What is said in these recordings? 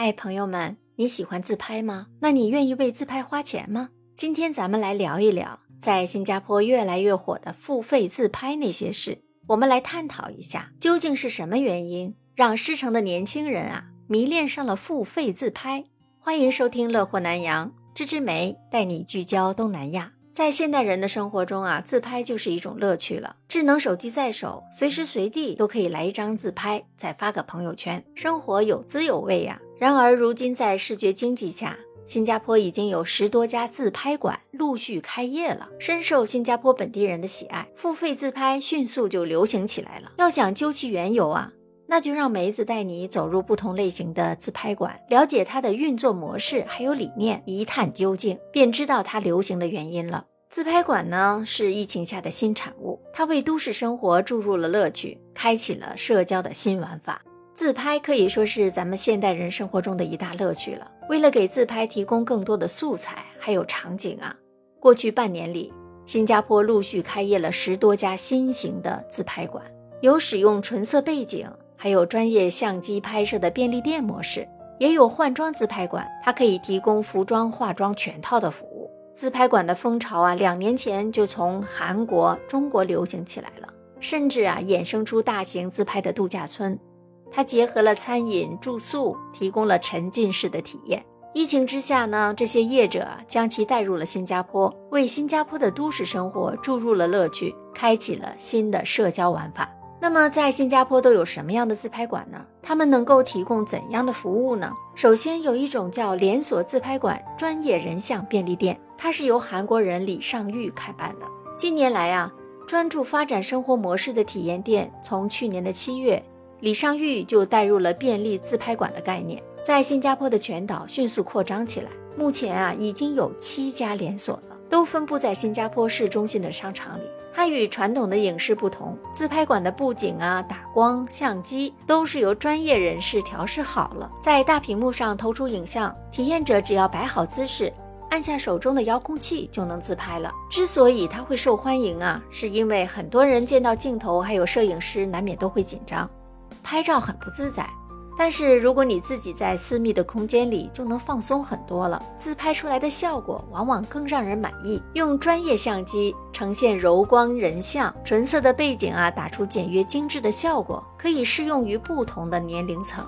哎，朋友们，你喜欢自拍吗？那你愿意为自拍花钱吗？今天咱们来聊一聊在新加坡越来越火的付费自拍那些事。我们来探讨一下，究竟是什么原因让狮城的年轻人啊迷恋上了付费自拍？欢迎收听《乐活南洋》，芝芝梅带你聚焦东南亚。在现代人的生活中啊，自拍就是一种乐趣了。智能手机在手，随时随地都可以来一张自拍，再发个朋友圈，生活有滋有味呀。然而，如今在视觉经济下，新加坡已经有十多家自拍馆陆续开业了，深受新加坡本地人的喜爱。付费自拍迅速就流行起来了。要想究其缘由啊，那就让梅子带你走入不同类型的自拍馆，了解它的运作模式还有理念，一探究竟，便知道它流行的原因了。自拍馆呢，是疫情下的新产物，它为都市生活注入了乐趣，开启了社交的新玩法。自拍可以说是咱们现代人生活中的一大乐趣了。为了给自拍提供更多的素材，还有场景啊，过去半年里，新加坡陆续开业了十多家新型的自拍馆，有使用纯色背景，还有专业相机拍摄的便利店模式，也有换装自拍馆，它可以提供服装、化妆全套的服务。自拍馆的风潮啊，两年前就从韩国、中国流行起来了，甚至啊，衍生出大型自拍的度假村。它结合了餐饮、住宿，提供了沉浸式的体验。疫情之下呢，这些业者将其带入了新加坡，为新加坡的都市生活注入了乐趣，开启了新的社交玩法。那么，在新加坡都有什么样的自拍馆呢？他们能够提供怎样的服务呢？首先，有一种叫连锁自拍馆专业人像便利店，它是由韩国人李尚玉开办的。近年来啊，专注发展生活模式的体验店，从去年的七月。李尚玉就带入了便利自拍馆的概念，在新加坡的全岛迅速扩张起来。目前啊，已经有七家连锁了，都分布在新加坡市中心的商场里。它与传统的影视不同，自拍馆的布景啊、打光、相机都是由专业人士调试好了，在大屏幕上投出影像，体验者只要摆好姿势，按下手中的遥控器就能自拍了。之所以它会受欢迎啊，是因为很多人见到镜头还有摄影师，难免都会紧张。拍照很不自在，但是如果你自己在私密的空间里，就能放松很多了。自拍出来的效果往往更让人满意。用专业相机呈现柔光人像，纯色的背景啊，打出简约精致的效果，可以适用于不同的年龄层。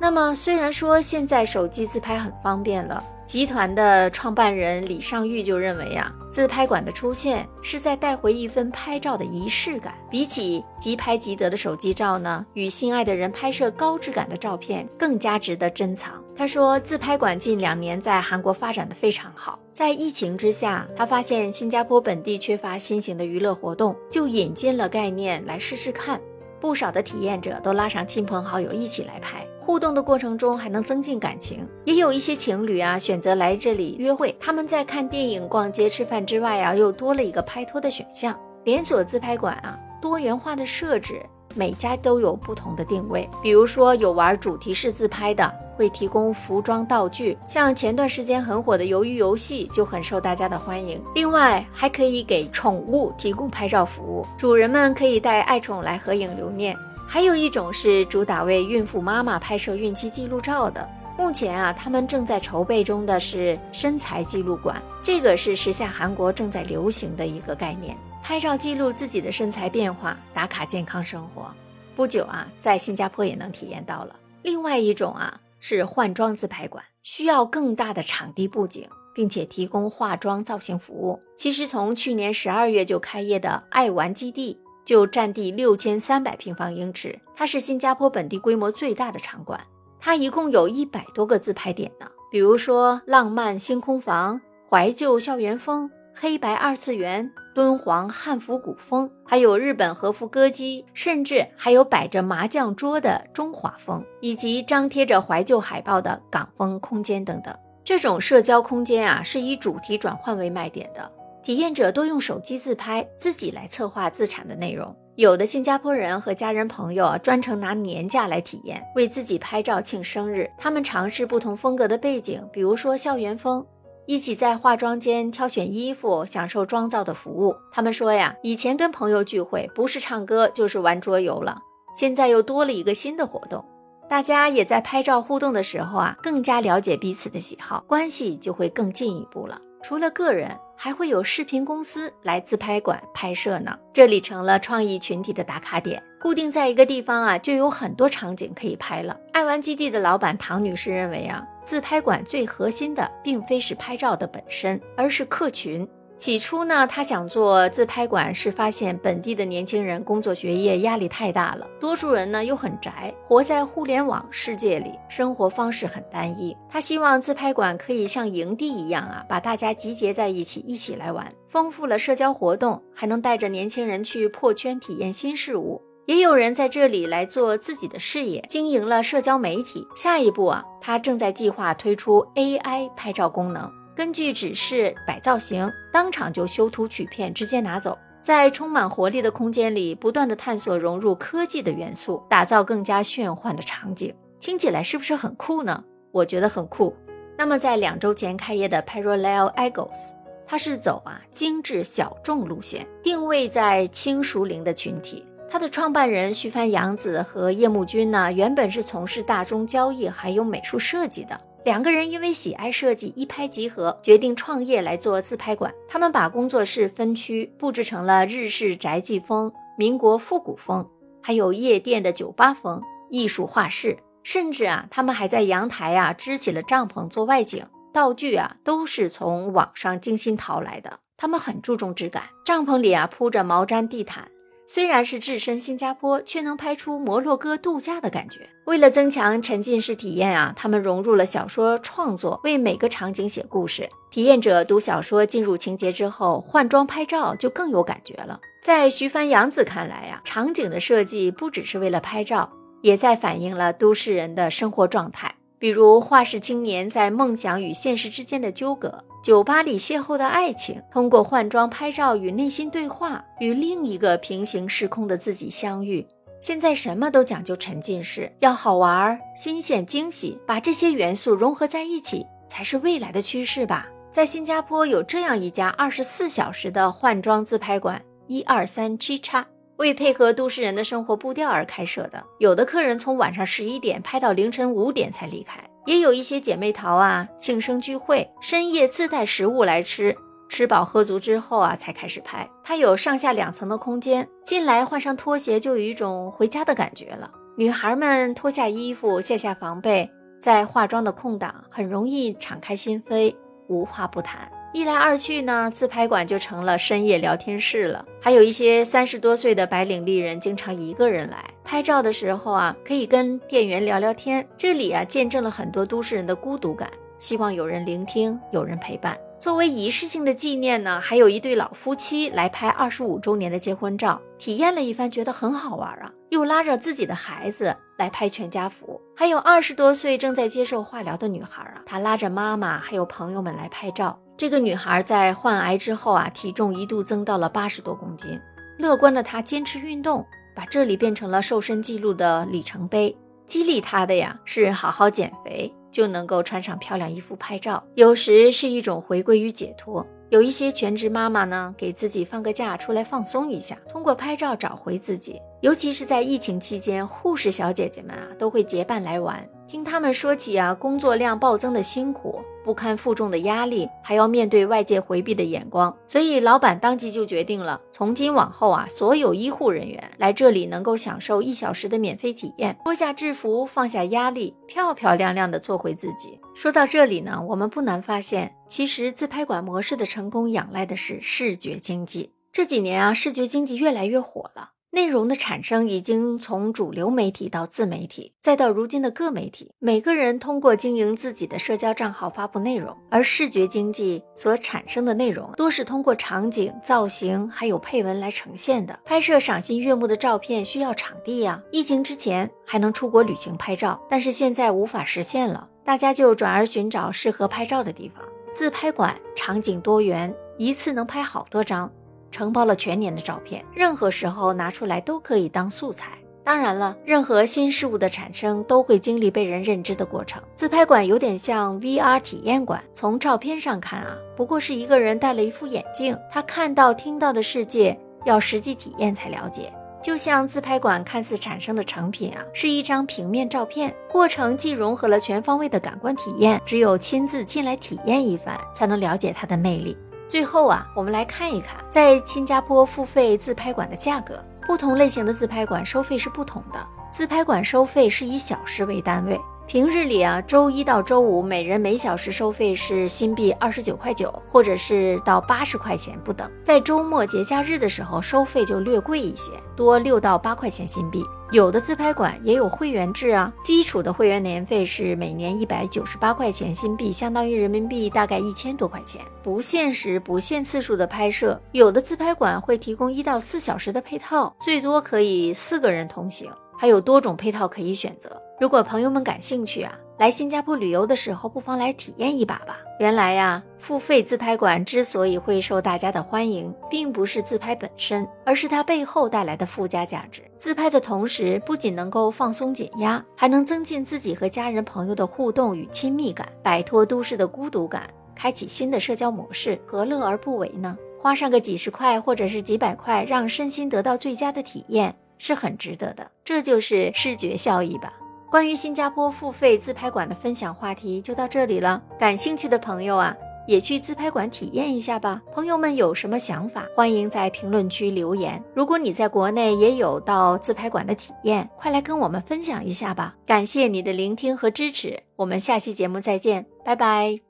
那么，虽然说现在手机自拍很方便了。集团的创办人李尚玉就认为啊，自拍馆的出现是在带回一份拍照的仪式感。比起即拍即得的手机照呢，与心爱的人拍摄高质感的照片更加值得珍藏。他说，自拍馆近两年在韩国发展的非常好。在疫情之下，他发现新加坡本地缺乏新型的娱乐活动，就引进了概念来试试看。不少的体验者都拉上亲朋好友一起来拍。互动的过程中还能增进感情，也有一些情侣啊选择来这里约会。他们在看电影、逛街、吃饭之外啊，又多了一个拍拖的选项。连锁自拍馆啊，多元化的设置，每家都有不同的定位。比如说有玩主题式自拍的，会提供服装道具，像前段时间很火的鱿鱼游戏就很受大家的欢迎。另外还可以给宠物提供拍照服务，主人们可以带爱宠来合影留念。还有一种是主打为孕妇妈妈拍摄孕期记录照的。目前啊，他们正在筹备中的是身材记录馆，这个是时下韩国正在流行的一个概念，拍照记录自己的身材变化，打卡健康生活。不久啊，在新加坡也能体验到了。另外一种啊，是换装自拍馆，需要更大的场地布景，并且提供化妆造型服务。其实从去年十二月就开业的爱玩基地。就占地六千三百平方英尺，它是新加坡本地规模最大的场馆。它一共有一百多个自拍点呢，比如说浪漫星空房、怀旧校园风、黑白二次元、敦煌汉服古风，还有日本和服歌姬，甚至还有摆着麻将桌的中华风，以及张贴着怀旧海报的港风空间等等。这种社交空间啊，是以主题转换为卖点的。体验者多用手机自拍，自己来策划自产的内容。有的新加坡人和家人朋友专程拿年假来体验，为自己拍照庆生日。他们尝试不同风格的背景，比如说校园风，一起在化妆间挑选衣服，享受妆造的服务。他们说呀，以前跟朋友聚会不是唱歌就是玩桌游了，现在又多了一个新的活动。大家也在拍照互动的时候啊，更加了解彼此的喜好，关系就会更进一步了。除了个人，还会有视频公司来自拍馆拍摄呢。这里成了创意群体的打卡点，固定在一个地方啊，就有很多场景可以拍了。爱玩基地的老板唐女士认为啊，自拍馆最核心的并非是拍照的本身，而是客群。起初呢，他想做自拍馆，是发现本地的年轻人工作学业压力太大了，多数人呢又很宅，活在互联网世界里，生活方式很单一。他希望自拍馆可以像营地一样啊，把大家集结在一起，一起来玩，丰富了社交活动，还能带着年轻人去破圈体验新事物。也有人在这里来做自己的事业，经营了社交媒体。下一步啊，他正在计划推出 AI 拍照功能。根据指示摆造型，当场就修图取片，直接拿走。在充满活力的空间里，不断的探索融入科技的元素，打造更加炫幻的场景。听起来是不是很酷呢？我觉得很酷。那么，在两周前开业的 Parallel Eagles，它是走啊精致小众路线，定位在轻熟龄的群体。它的创办人徐帆洋子和叶木君呢，原本是从事大宗交易还有美术设计的。两个人因为喜爱设计，一拍即合，决定创业来做自拍馆。他们把工作室分区布置成了日式宅记风、民国复古风，还有夜店的酒吧风、艺术画室，甚至啊，他们还在阳台啊支起了帐篷做外景，道具啊都是从网上精心淘来的。他们很注重质感，帐篷里啊铺着毛毡地毯。虽然是置身新加坡，却能拍出摩洛哥度假的感觉。为了增强沉浸式体验啊，他们融入了小说创作，为每个场景写故事。体验者读小说进入情节之后，换装拍照就更有感觉了。在徐帆杨子看来呀，场景的设计不只是为了拍照，也在反映了都市人的生活状态。比如画室青年在梦想与现实之间的纠葛，酒吧里邂逅的爱情，通过换装拍照与内心对话，与另一个平行时空的自己相遇。现在什么都讲究沉浸式，要好玩、新鲜、惊喜，把这些元素融合在一起，才是未来的趋势吧。在新加坡有这样一家二十四小时的换装自拍馆，一二三七叉。为配合都市人的生活步调而开设的，有的客人从晚上十一点拍到凌晨五点才离开，也有一些姐妹淘啊，庆生聚会，深夜自带食物来吃，吃饱喝足之后啊才开始拍。它有上下两层的空间，进来换上拖鞋就有一种回家的感觉了。女孩们脱下衣服，卸下防备，在化妆的空档很容易敞开心扉，无话不谈。一来二去呢，自拍馆就成了深夜聊天室了。还有一些三十多岁的白领丽人，经常一个人来拍照的时候啊，可以跟店员聊聊天。这里啊，见证了很多都市人的孤独感，希望有人聆听，有人陪伴。作为仪式性的纪念呢，还有一对老夫妻来拍二十五周年的结婚照，体验了一番，觉得很好玩啊，又拉着自己的孩子来拍全家福。还有二十多岁正在接受化疗的女孩啊，她拉着妈妈还有朋友们来拍照。这个女孩在患癌之后啊，体重一度增到了八十多公斤。乐观的她坚持运动，把这里变成了瘦身记录的里程碑。激励她的呀，是好好减肥。就能够穿上漂亮衣服拍照，有时是一种回归与解脱。有一些全职妈妈呢，给自己放个假出来放松一下，通过拍照找回自己。尤其是在疫情期间，护士小姐姐们啊，都会结伴来玩。听他们说起啊，工作量暴增的辛苦。不堪负重的压力，还要面对外界回避的眼光，所以老板当即就决定了，从今往后啊，所有医护人员来这里能够享受一小时的免费体验，脱下制服，放下压力，漂漂亮亮的做回自己。说到这里呢，我们不难发现，其实自拍馆模式的成功仰赖的是视觉经济。这几年啊，视觉经济越来越火了。内容的产生已经从主流媒体到自媒体，再到如今的各媒体，每个人通过经营自己的社交账号发布内容，而视觉经济所产生的内容多是通过场景、造型还有配文来呈现的。拍摄赏心悦目的照片需要场地呀，疫情之前还能出国旅行拍照，但是现在无法实现了，大家就转而寻找适合拍照的地方。自拍馆场景多元，一次能拍好多张。承包了全年的照片，任何时候拿出来都可以当素材。当然了，任何新事物的产生都会经历被人认知的过程。自拍馆有点像 VR 体验馆，从照片上看啊，不过是一个人戴了一副眼镜，他看到、听到的世界要实际体验才了解。就像自拍馆看似产生的成品啊，是一张平面照片，过程既融合了全方位的感官体验，只有亲自进来体验一番，才能了解它的魅力。最后啊，我们来看一看在新加坡付费自拍馆的价格。不同类型的自拍馆收费是不同的，自拍馆收费是以小时为单位。平日里啊，周一到周五每人每小时收费是新币二十九块九，或者是到八十块钱不等。在周末节假日的时候，收费就略贵一些，多六到八块钱新币。有的自拍馆也有会员制啊，基础的会员年费是每年一百九十八块钱新币，相当于人民币大概一千多块钱，不限时、不限次数的拍摄。有的自拍馆会提供一到四小时的配套，最多可以四个人同行。还有多种配套可以选择。如果朋友们感兴趣啊，来新加坡旅游的时候，不妨来体验一把吧。原来呀，付费自拍馆之所以会受大家的欢迎，并不是自拍本身，而是它背后带来的附加价值。自拍的同时，不仅能够放松减压，还能增进自己和家人朋友的互动与亲密感，摆脱都市的孤独感，开启新的社交模式，何乐而不为呢？花上个几十块或者是几百块，让身心得到最佳的体验。是很值得的，这就是视觉效益吧。关于新加坡付费自拍馆的分享话题就到这里了，感兴趣的朋友啊，也去自拍馆体验一下吧。朋友们有什么想法，欢迎在评论区留言。如果你在国内也有到自拍馆的体验，快来跟我们分享一下吧。感谢你的聆听和支持，我们下期节目再见，拜拜。